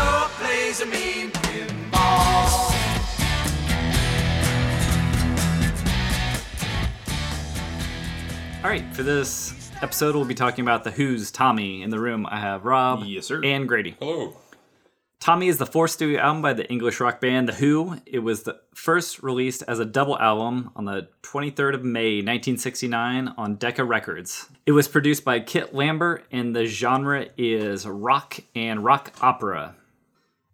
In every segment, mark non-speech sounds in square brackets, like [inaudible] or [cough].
Sure plays a mean pinball. All right, for this episode, we'll be talking about The Who's Tommy. In the room, I have Rob Yes, sir. and Grady. Hello. Tommy is the fourth studio album by the English rock band The Who. It was the first released as a double album on the 23rd of May 1969 on Decca Records. It was produced by Kit Lambert and the genre is rock and rock opera.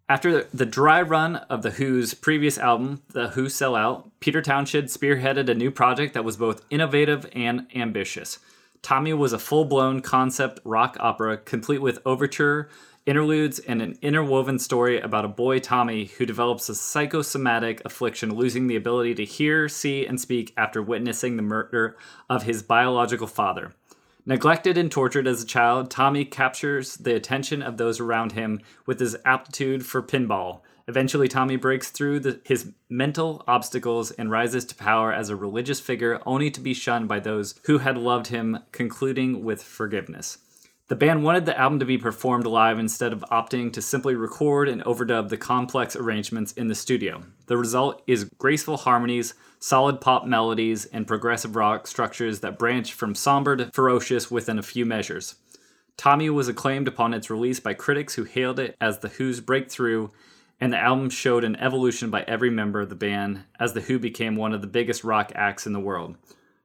After the dry run of The Who's previous album, The Who Sell Out, Peter Townshend spearheaded a new project that was both innovative and ambitious. Tommy was a full blown concept rock opera complete with overture, interludes, and an interwoven story about a boy, Tommy, who develops a psychosomatic affliction, losing the ability to hear, see, and speak after witnessing the murder of his biological father. Neglected and tortured as a child, Tommy captures the attention of those around him with his aptitude for pinball. Eventually, Tommy breaks through the, his mental obstacles and rises to power as a religious figure, only to be shunned by those who had loved him, concluding with forgiveness. The band wanted the album to be performed live instead of opting to simply record and overdub the complex arrangements in the studio. The result is graceful harmonies, solid pop melodies, and progressive rock structures that branch from somber to ferocious within a few measures. Tommy was acclaimed upon its release by critics who hailed it as The Who's breakthrough, and the album showed an evolution by every member of the band as The Who became one of the biggest rock acts in the world.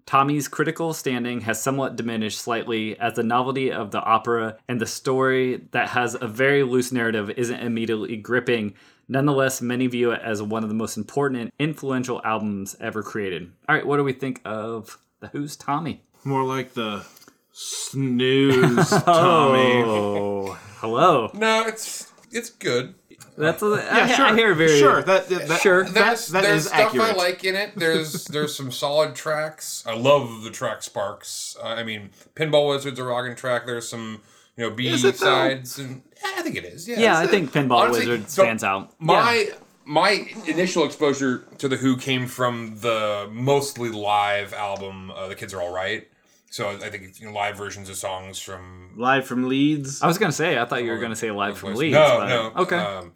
Tommy's critical standing has somewhat diminished slightly as the novelty of the opera and the story that has a very loose narrative isn't immediately gripping. Nonetheless, many view it as one of the most important and influential albums ever created. All right, what do we think of The Who's Tommy? More like the snooze, [laughs] Tommy. Oh, hello. No, it's it's good. That's a, Yeah, I, sure. I hear very sure. That, that, that- Sure. That, There's, that there's is stuff accurate. I like in it. There's [laughs] there's some solid tracks. I love the track Sparks. Uh, I mean, Pinball Wizard's a rocking track. There's some you know B Is it, though? sides and yeah, I think it is. Yeah, Yeah, I think Pinball honestly, Wizard so stands out. My my initial exposure to the Who came from the mostly live album. Uh, the Kids Are All Right. So I think you know, live versions of songs from Live from Leeds. I was gonna say, I thought you were gonna say live from Leeds. No, but- no. Okay. Um,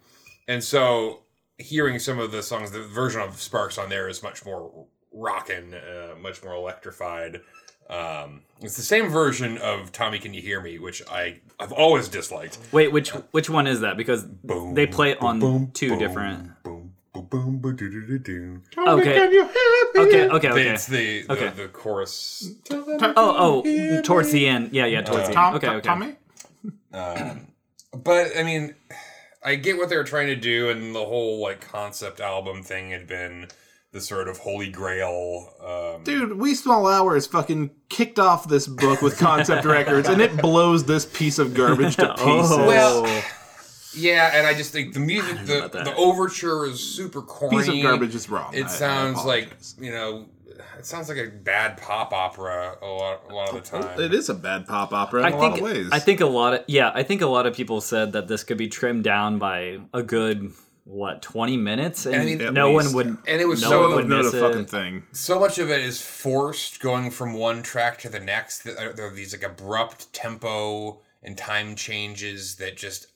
and so hearing some of the songs, the version of Sparks on there is much more rockin', uh, much more electrified. Um, it's the same version of Tommy Can You Hear Me, which I I've always disliked. Wait, which which one is that? Because Boom, they play it on boom, two boom, different. Boom, boom, boom, boom, doo, doo, doo, doo. Okay. Can you hear me? Okay, okay, okay. It's the the, Okay. the chorus. Oh, oh, towards the end. Yeah, yeah, towards the Tom. Okay, okay. Tommy? But I mean, I get what they were trying to do, and the whole like concept album thing had been the sort of holy grail. Um, Dude, Wee Small Hours fucking kicked off this book with concept [laughs] records, and it blows this piece of garbage to [laughs] pieces. Oh. Well, Yeah, and I just think the music, the, the overture is super corny. piece of garbage is wrong. I- I It sounds like you know, it sounds like a bad pop opera a lot, a lot of the oh, time. it is a bad pop opera in I a think lot of ways. I think a lot of yeah, I think a lot of people said that this could be trimmed down by a good what twenty minutes, and I mean, no least. one would. And it was no so- one would miss the fucking it. thing. So much of it is forced, going from one track to the next. There uh, there are these like abrupt tempo and time changes that just,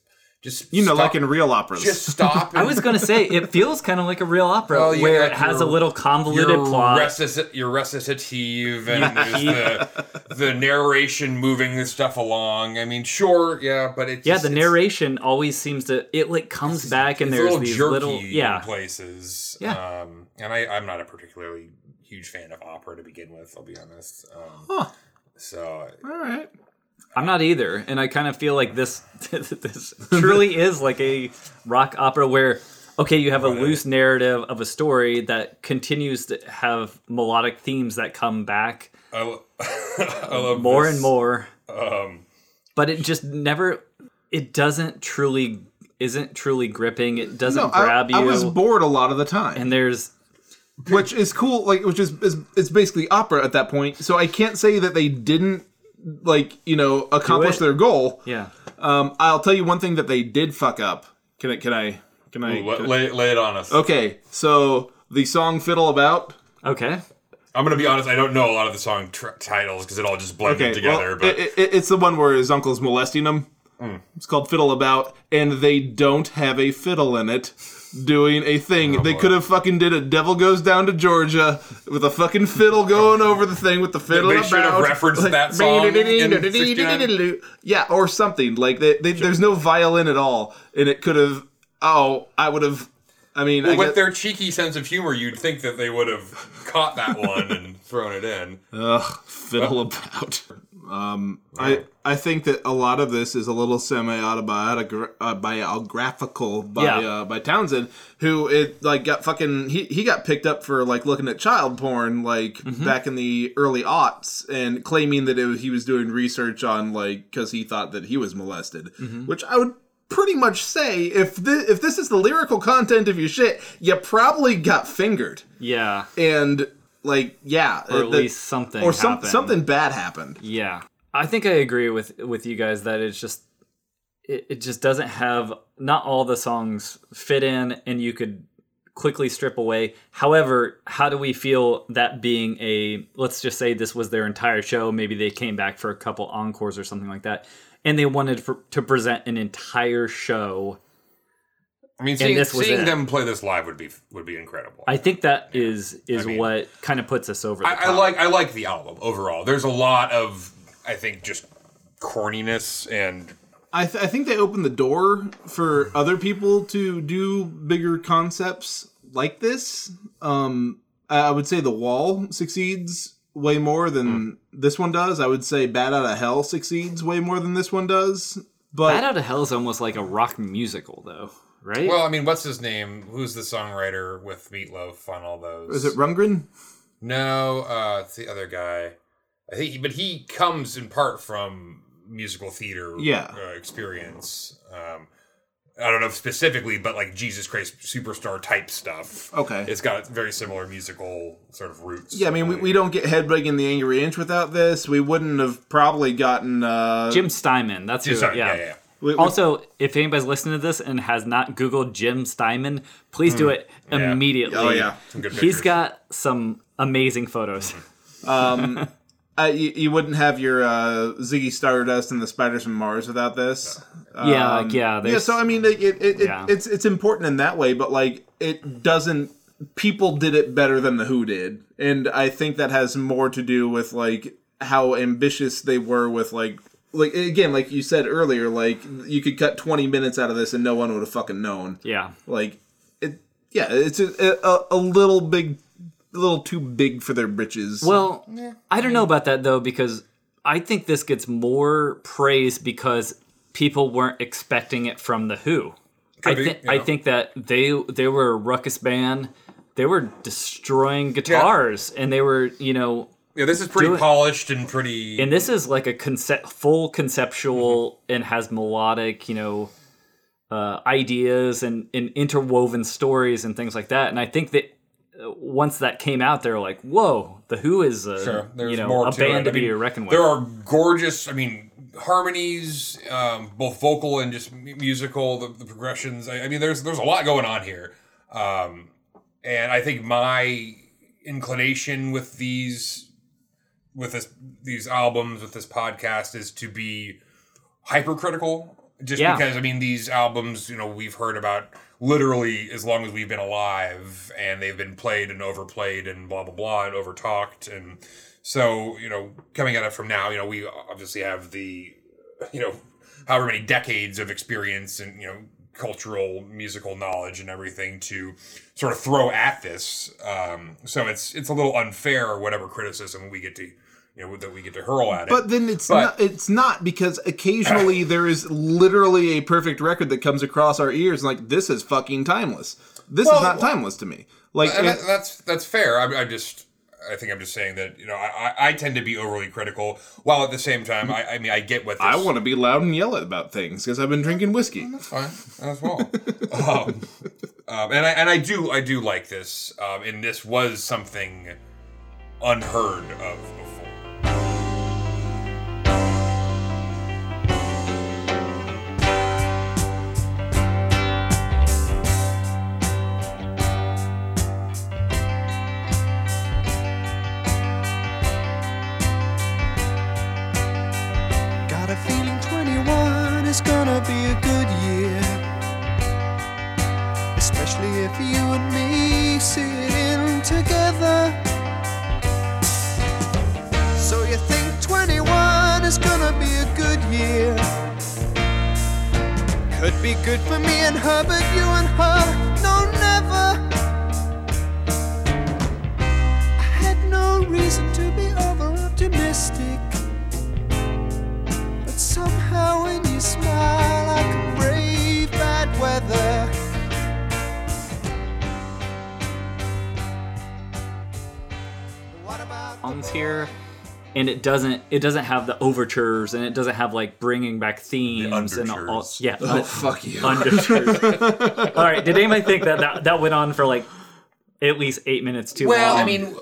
just You know, stop- like in real operas. just stop. [laughs] I was gonna say it feels kind of like a real opera Well, where got it has a little convoluted your plot. recit- your recitative and the the narration moving the stuff along. I mean, sure, yeah, but it yeah, just, the it's- narration always seems to it like comes back and it's a there's little these jerky little in yeah places. Yeah. um, and I, I'm not a particularly huge fan of opera to begin with. I'll be honest. Um, Huh. So All right. I'm not either, and I kind of feel like this [laughs] this truly is like a rock opera where okay, you have a loose narrative of a story that continues to have melodic themes that come back I, lo- [laughs] I love more this. and more, Um, but it just never it doesn't truly isn't truly gripping. It doesn't No, I, grab you. I was bored a lot of the time, and there's which is cool. Like, which is, is it's basically opera at that point. So I can't say that they didn't like you know accomplish their goal. yeah. Um, I'll tell you one thing that they did fuck up. Can I? Can I? Can I? lay, can I- lay, lay it on us. Okay, so the song "Fiddle About." Okay. I'm gonna be honest. I don't know a lot of the song tr- titles because it all just blended Okay, together. well, but it, it, it's the one where his uncle's molesting him. It's called "Fiddle About," and they don't have a fiddle in it. Doing a thing, oh, they could have fucking did a "Devil Goes Down to Georgia" with a fucking fiddle going over the thing with the fiddle. They should have referenced that song Yeah, or something like they, they, there's no violin at all, and it could have. Oh, I would have. I mean, I with guess, their cheeky sense of humor, you'd think that they would have caught that one and thrown it in. [laughs] Ugh, fiddle about. Um, I I think that a lot of this is a little semi autobiographical by Yeah. uh, by Townshend, who it like got fucking he he got picked up for like looking at child porn like Mm-hmm. back in the early aughts and claiming that it, he was doing research on like because he thought that he was molested, Mm-hmm. which I would pretty much say if this, if this is the lyrical content of your shit, you probably got fingered Yeah. and like yeah, Or at that- least something. or some, happened. something bad happened. Yeah, I think I agree with with you guys that it's just it, it just doesn't have not all the songs fit in, and you could quickly strip away. However, how do we feel that being a let's just say this was their entire show? Maybe they came back for a couple encores or something like that, and they wanted for, to present an entire show. I mean, seeing, this seeing them play this live would be would be incredible. I think that is is mean- what kind of puts us over. The I, I like I like the album overall. There's a lot of I think just corniness and I, th- I think they opened the door for other people to do bigger concepts like this. Um, I I would say The Wall succeeds way more than this one does. I would say Bat Out of Hell succeeds way more than this one does. But Bat Out of Hell is almost like a rock musical, though, right? well, I mean, what's his name? Who's the songwriter with Meatloaf on all those? is it Rundgren? No, uh, it's the other guy. I think, he, but he comes in part from musical theater Yeah. uh, experience. Um, I don't know specifically, but like Jesus Christ Superstar type stuff. Okay. it's got very similar musical sort of roots. Yeah, I mean, we, we don't get Hedwig Headbanging the Angry Inch without this. We wouldn't have probably gotten. Uh, Jim Steinman. That's who. Sorry, yeah. yeah, yeah. We- we- Also, if anybody's listening to this and has not Googled Jim Steinman, please do it Yeah. immediately. Oh, yeah. he's got some amazing photos. [laughs] uh, you, you wouldn't have your uh, Ziggy Stardust and the Spiders from Mars without this. yeah, Um, yeah. yeah, so I mean, it, it, it, Yeah. it's it's important in that way, but like it doesn't. People did it better than the Who did, and I think that has more to do with like how ambitious they were with like like again, like you said earlier, like you could cut twenty minutes out of this and no one would have fucking known. yeah. Like it, yeah, it's a, a, a little big, a little too big for their britches. Well, I don't know about that though because I think this gets more praise because people weren't expecting it from the Who. I, Could be, thi- you I think that they they were a ruckus band. They were destroying guitars, and they were you know Yeah, this is pretty polished and pretty. and this is like a concept full conceptual and has melodic you know uh, ideas and, and interwoven stories and things like that and i think that uh, once that came out they're like whoa the who is a, Sure, you know more a to band to I be mean, reckoned with There are gorgeous, I mean, harmonies, um, both vocal and just musical. The, the progressions. I, I mean, there's there's a lot going on here, um, and I think my inclination with these, with this these albums, with this podcast, is to be hypercritical. Just Yeah. because I mean, these albums, you know, we've heard about literally as long as we've been alive, and they've been played and overplayed and blah blah blah and overtalked, and so you know, coming at it from now, you know, we obviously have the, you know, however many decades of experience and you know cultural musical knowledge and everything to sort of throw at this. Um, so it's it's a little unfair whatever criticism we get to you know that we get to hurl at it. But then it's But- not. It's not because occasionally [laughs] there is literally a perfect record that comes across our ears, like this is fucking timeless. This Well, is not timeless to me. Like And that's that's fair. I, I just I think I'm just saying that you know I, I, tend to be overly critical, while at the same time I, I mean I get what this, I want to be loud and yell about things because I've been drinking whiskey. That's fine as well. um, um, and I and I do I do like this, um, and this was something unheard of before. 21 is gonna be a good year. Especially if you and me sitting together. So you think 21 is gonna be a good year? Could be good for me and her, but you and her, songs here and it doesn't it doesn't have the overtures and it doesn't have like bringing back themes and all yeah. Oh fuck you! [laughs] undertures. All right did anybody think that, that that went on for like at least eight minutes too Well, long? I mean,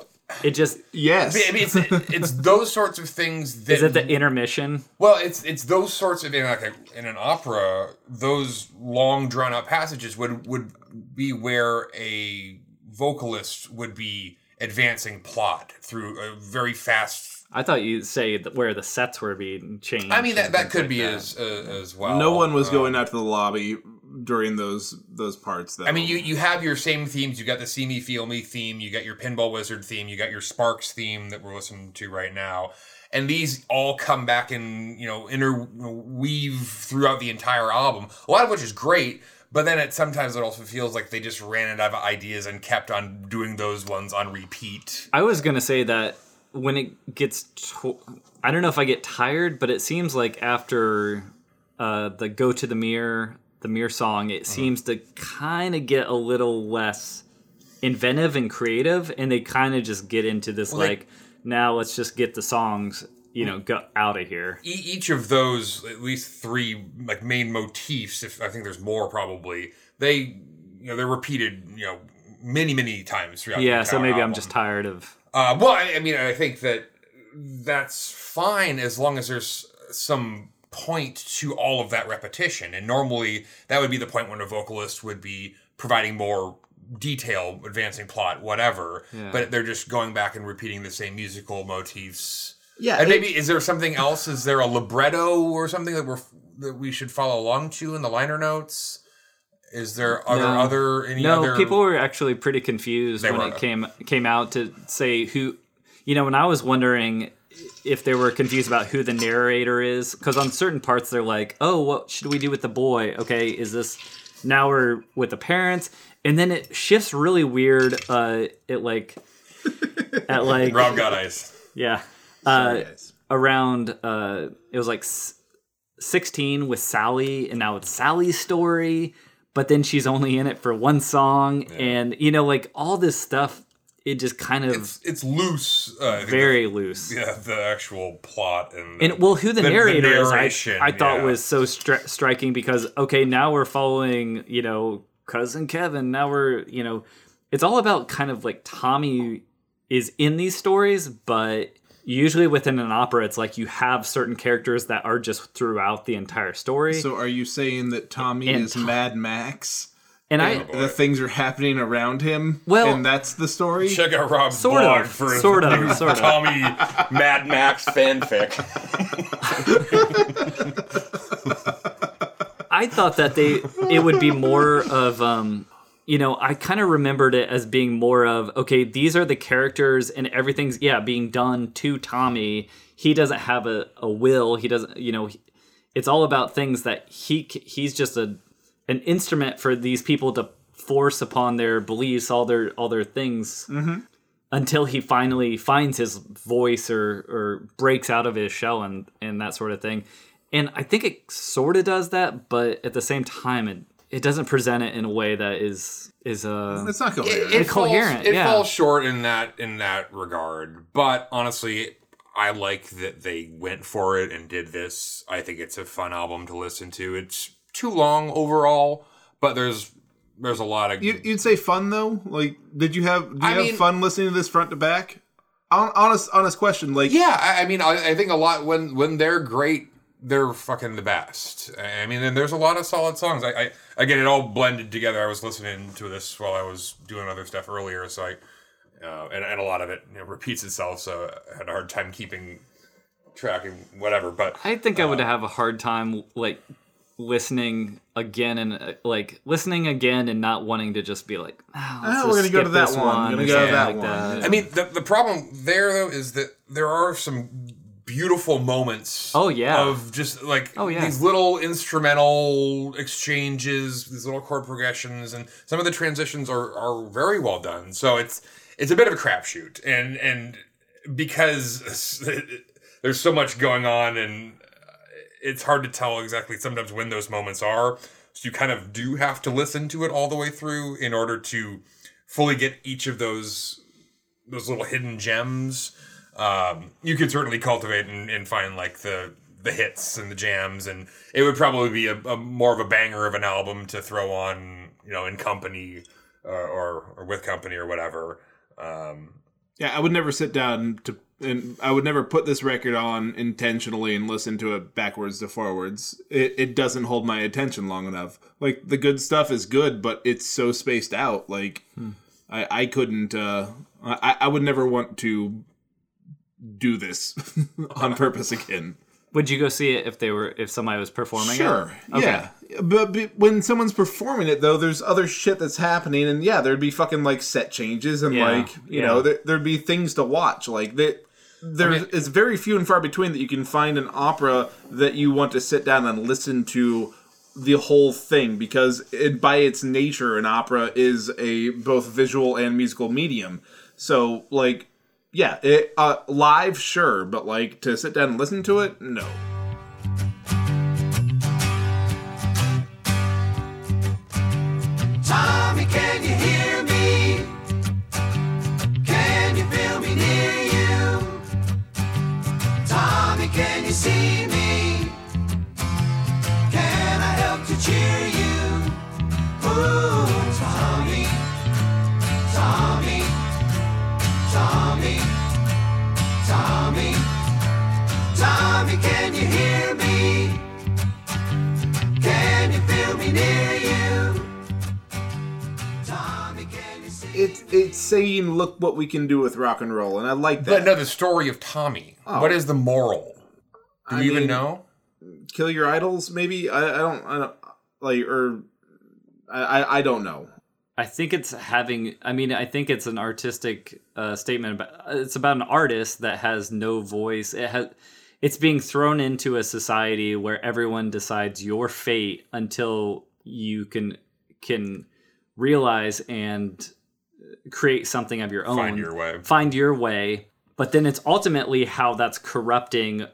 it just yes, I mean, it's it's those sorts of things that [laughs] is it the intermission? Well, it's it's those sorts of in like a, in an opera, those long drawn out passages would would be where a vocalist would be advancing plot through a very fast. i thought you'd say that where the sets were being changed I mean that that could like be that. as uh, as well. no one was Um, going out to the lobby during those those parts. Though I mean, you you have your same themes. You got the See Me Feel Me theme. You got your Pinball Wizard theme. You got your Sparks theme that we're listening to right now. And these all come back and you know interweave throughout the entire album. A lot of which is great, but then it sometimes it also feels like they just ran out of ideas and kept on doing those ones on repeat. I was gonna say that when it gets, to- I don't know if I get tired, but it seems like after uh, the "Go to the Mirror," the Mirror song, it seems to kind of get a little less inventive and creative, and they kind of just get into this Well, they- like, now let's just get the songs, you know, go out of here. E- each of those, at least three like main motifs. If I think there's more, probably they you know they're repeated you know many many times throughout. the Yeah, so maybe I'm just tired of. Uh, well, I, I mean, I think that that's fine as long as there's some point to all of that repetition. And normally, that would be the point when a vocalist would be providing more detail, advancing plot, whatever. Yeah. But they're just going back and repeating the same musical motifs. Yeah, And it- maybe is there something else? Is there a libretto or something that we're that we should follow along to in the liner notes? Is there other No. other any No, other people were actually pretty confused when were. it came came out to say who, you know, when I was wondering if they were confused about who the narrator is, because on certain parts they're like, "Oh, what should we do with the boy? Okay, is this now we're with the parents?" And then it shifts really weird. Uh, it like at [laughs] like Rob got ice? yeah, Sorry, uh, around uh, it was like sixteen with Sally, and now it's Sally's story. But then she's only in it for one song, and you know, like all this stuff, it just kind of It's it's loose. Uh, very loose. yeah, the actual plot and And well, who the, The- the narrator is, I, I thought yeah. was so stri- striking because okay, now we're following, you know, cousin Kevin. Now we're, you know, it's all about kind of like Tommy is in these stories, but usually within an opera, it's like you have certain characters that are just throughout the entire story. So are you saying that Tommy And is Tom- Mad Max? and I. The things are happening around him. Well- and that's the story. check out Rob's Sort blog of, for sort of, new sort of. Tommy Mad Max fanfic. [laughs] I thought that they it would be more of um you know, I kind of remembered it as being more of okay, these are the characters and everything's yeah, being done to Tommy. He doesn't have a, a will. He doesn't, you know, it's all about things that he he's just a an instrument for these people to force upon their beliefs, all their all their things. Mm-hmm. until he finally finds his voice or or breaks out of his shell and and that sort of thing. And I think it sort of does that, but at the same time, it it doesn't present it in a way that is is uh It's not coherent. it, it coherent, Falls, it yeah. falls short in that in that regard. But honestly, I like that they went for it and did this. I think it's a fun album to listen to. It's too long overall, but there's there's a lot of You, you'd say fun though? Like, did you have do you I have mean- fun listening to this front to back? Honest, honest question. Like, Yeah, I, I mean, I, I think a lot when when they're great, they're fucking the best. I mean, and there's a lot of solid songs. I, I again, it all blended together. I was listening to this while I was doing other stuff earlier, so I uh, and and a lot of it you know, repeats itself. So I had a hard time keeping track and whatever. But I think I would have a hard time like listening again and uh, like listening again and not wanting to just be like, oh, let's just we're gonna go to that this one, one gonna go to that like one, that. I mean, the the problem there though is that there are some beautiful moments. Oh, yeah. of just like Oh, yeah. these little instrumental exchanges, these little chord progressions, and some of the transitions are are very well done. So it's it's a bit of a crapshoot, and and because [laughs] there's so much going on, and it's hard to tell exactly sometimes when those moments are. So you kind of do have to listen to it all the way through in order to fully get each of those those little hidden gems. Um, you could certainly cultivate and, and find like the the hits and the jams, and it would probably be a, a more of a banger of an album to throw on, you know, in company uh, or or with company or whatever. Um, yeah, I would never sit down to, and I would never put this record on intentionally and listen to it backwards to forwards. It, it doesn't hold my attention long enough. Like the good stuff is good, but it's so spaced out. Like I, I couldn't. Uh, I, I would never want to do this [laughs] on purpose again. Would you go see it if they were if somebody was performing Sure. it? Okay. Yeah. But, but when someone's performing it though, there's other shit that's happening, and yeah, there'd be fucking like set changes and Yeah, like you yeah. know there, there'd be things to watch. Like that, there mean- it's very few and far between that you can find an opera that you want to sit down and listen to the whole thing because it, by its nature, an opera is a both visual and musical medium. So like. Yeah, it uh, live, sure, but like to sit down and listen to it, no. It's it's saying look what we can do with rock and roll and i like that but no, the story of Tommy. What is the moral? Do I you even know? kill your idols maybe i, I don't i don't like or I, I i don't know I think it's having. I mean, I think it's an artistic uh, statement. About, it's about an artist that has no voice. It has. It's being thrown into a society where everyone decides your fate until you can can realize and create something of your own. Find your way. Find your way. But then it's ultimately how that's corrupting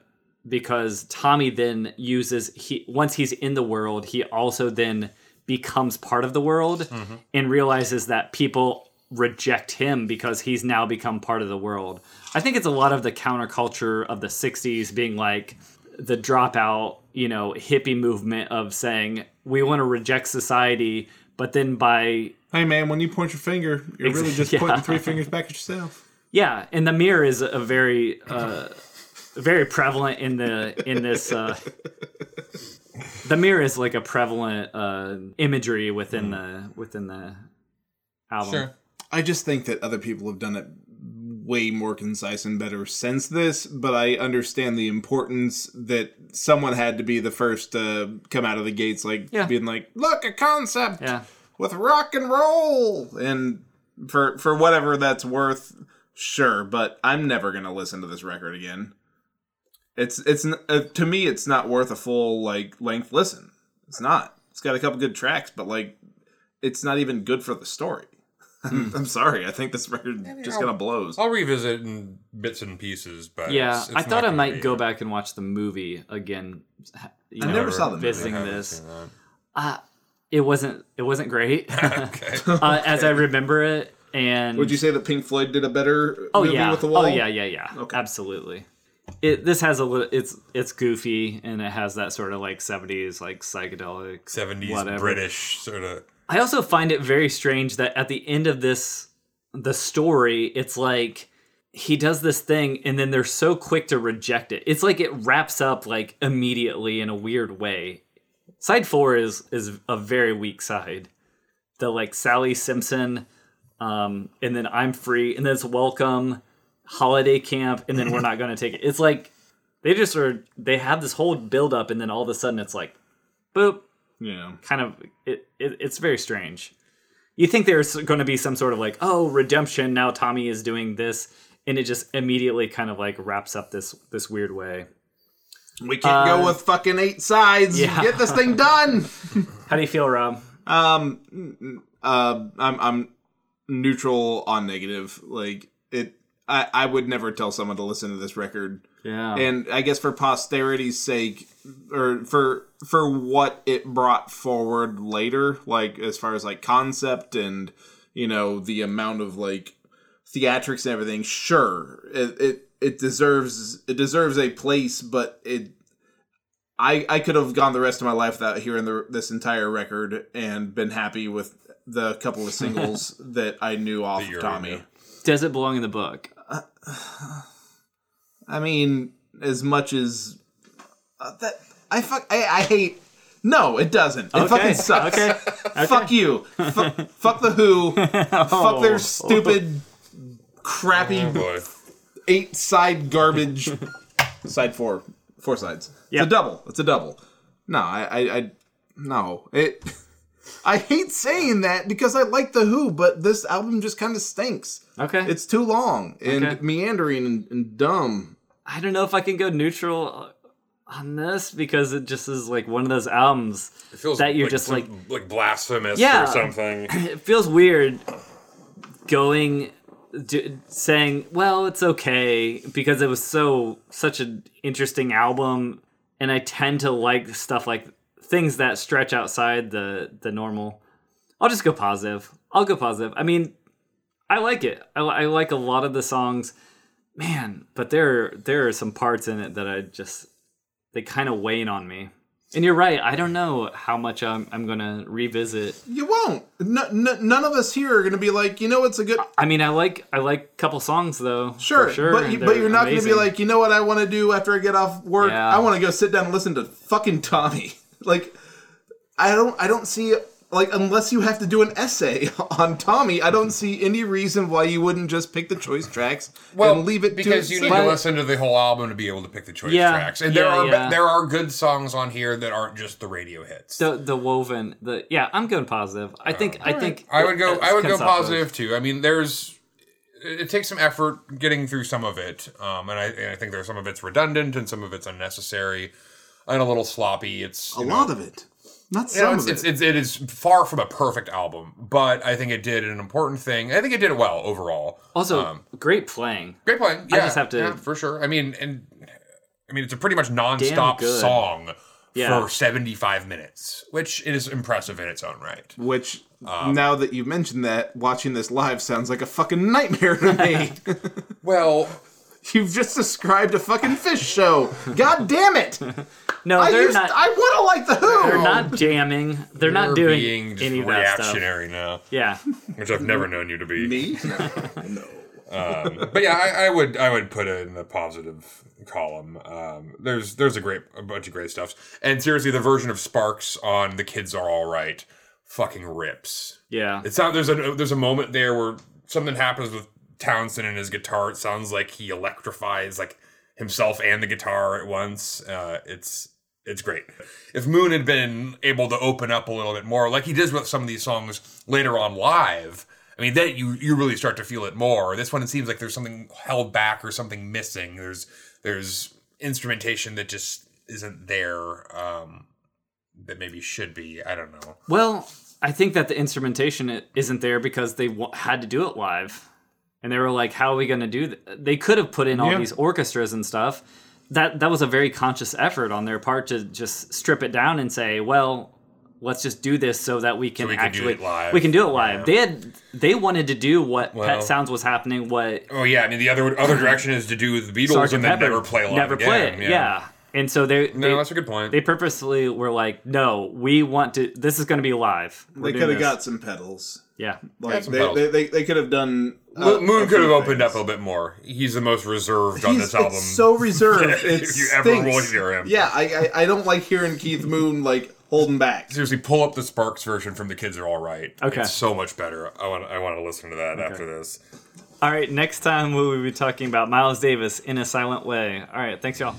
because Tommy then uses he once he's in the world, he also then becomes part of the world mm-hmm. and realizes that people reject him because he's now become part of the world. I think it's a lot of the counterculture of the 60s being like the dropout, you know, hippie movement of saying we want to reject society, but then by hey man when you point your finger you're really just [laughs] yeah. pointing three fingers back at yourself Yeah, and the mirror is a very, uh, very prevalent in the in this. Uh, the mirror is like a prevalent uh, imagery within the within the album. Sure. i just think that other people have done it way more concise and better since this but i understand the importance that someone had to be the first to come out of the gates like Yeah. being like look a concept Yeah, with rock and roll and for for whatever that's worth sure but i'm never going to listen to this record again it's it's uh, to me it's not worth a full like length listen it's not it's got a couple good tracks but like it's not even good for the story [laughs] I'm sorry. I think this record just kind of blows. I'll revisit in bits and pieces, but Yeah, it's- it's I not thought I might be- go back and watch the movie again. You I never saw the movie. visiting I this. seen that. Uh, it wasn't. It wasn't great [laughs] [laughs] Okay. uh, as I remember it. And Would you say that Pink Floyd did a better Oh movie yeah. with the wall? Oh yeah, yeah, yeah. Okay. Absolutely. It this has a little. It's it's goofy and it has that sort of like seventies like psychedelic 70s whatever. British sort of. I also find it very strange that at the end of this the story, it's like he does this thing and then they're so quick to reject it. It's like it wraps up like immediately in a weird way. Side four is is a very weak side. The like Sally Simpson, um, and then I'm free, and then it's welcome, holiday camp, and then we're not gonna take it. It's like they just are they have this whole build up and then all of a sudden it's like boop Yeah. kind of it, it it's very strange. You think there's going to be some sort of like oh redemption now Tommy is doing this and it just immediately kind of like wraps up this this weird way. We can't Uh, go with fucking eight sides. yeah. Get this thing done. [laughs] How do you feel, Rob? Um, uh, I'm I'm neutral on negative. Like it, I I would never tell someone to listen to this record. Yeah. And I guess for posterity's sake, or for for what it brought forward later, like as far as like concept and you know the amount of like theatrics and everything, sure, it it, it deserves it deserves a place, but it. I, I could have gone the rest of my life without hearing the, this entire record and been happy with the couple of singles [laughs] that I knew off of Tommy. Does it belong in the book? [sighs] I mean, as much as uh, that, I fuck, I, I hate. No, it doesn't. It fucking sucks. [laughs] Okay. Fuck you. Fu- fuck the Who. [laughs] Fuck their stupid, crappy Oh boy. Eight side garbage. [laughs] side four, four sides. Yep. It's a double. It's a double. No, I, I, I no. It. [laughs] I hate saying that because I like the Who, but this album just kind of stinks. Okay. It's too long and Okay. meandering and, and dumb. I don't know if I can go neutral on this because it just is like one of those albums It feels that you're like just like like blasphemous Yeah. or something. [laughs] it feels weird going d- saying well it's okay because it was so such an interesting album and i tend to like stuff like things that stretch outside the the normal. I'll just go positive. I'll go positive. I mean i like it. I, I like a lot of the songs. Man but there there are some parts in it that i just they kind of wane on me and you're right i don't know how much i'm, I'm gonna revisit You won't. None of us here are going to be like, you know, what's a good. I mean, I like I like a couple songs though. Sure, sure. but you, but you're not going to be like, you know what I want to do after I get off work? Yeah. I want to go sit down and listen to fucking Tommy. [laughs] like, I don't, I don't see like unless you have to do an essay [laughs] on Tommy, I don't see any reason why you wouldn't just pick the choice tracks and leave it because to you need to listen to the whole album to be able to pick the choice Yeah, tracks. And there are yeah. there are good songs on here that aren't just the radio hits. the the woven. The yeah, I'm going positive. I think I think I would go. I would go positive too. I mean, there's. It it takes some effort getting through some of it, um, and I, and I think there's some of it's redundant and some of it's unnecessary and a little sloppy. It's a know, lot of it, not you know, some it's, of it. it's it is far from a perfect album, but I think it did an important thing. I think it did it well overall. Also, Um, great playing. Great playing. Yeah, just have to- yeah, for sure. I mean, and I mean, it's a pretty much nonstop good. song Yeah. for 75 minutes, which is impressive in its own right. Which Um, now that you mentioned that, watching this live sounds like a fucking nightmare to me. [laughs] Well, [laughs] You've just described a fucking Phish show. God damn it! [laughs] No, I they're used, not. I want to like the Who. they're not jamming. They're not you're doing being just any of that stuff. reactionary now, Yeah, which I've never known you to be. Me? [laughs] No. [laughs] But yeah, I, I would I would put it in the positive column. Um, there's there's a great a bunch of great stuff, and seriously, the version of Sparks on "The Kids Are All Right" fucking rips. yeah. It's not there's a there's a moment there where something happens with Townshend and his guitar. It sounds like he electrifies like himself and the guitar at once. Uh, it's it's great. If Moon had been able to open up a little bit more, like he does with some of these songs later on live, I mean, that you you really start to feel it more. This one, it seems like there's something held back or something missing. There's there's instrumentation that just isn't there. Um, that maybe should be. I don't know. Well, I think that the instrumentation isn't there because they w- had to do it live, and they were like, "How are we going to do?" Th-? They could have put in all Yeah. these orchestras and stuff. That that was a very conscious effort on their part to just strip it down and say, "Well, let's just do this so that we can we can do actually it live." we can do it live." Yeah. They had they wanted to do what Well- Pet Sounds was happening, what Oh yeah, I mean the other other direction is to do the Beatles Sergeant and then Pepper never play live. never play again, it. Yeah. And so they No, they, that's a good point. they purposely were like, "No, we want to. This is going to be live." We're They could have got some pedals. Yeah. Like some they, they, they, they could have done. uh, Moon could have few opened up things. a bit more. He's the most reserved on He's this album. it's so reserved. [laughs] If It you ever stinks. will hear him. Yeah, I, I I don't like hearing Keith Moon like holding back. Seriously, pull up the Sparks version from the Kids Are All Right. Okay. it's so much better. I want I want to listen to that after this. All right. Next time we will be talking about Miles Davis in a silent way. All right. Thanks, y'all.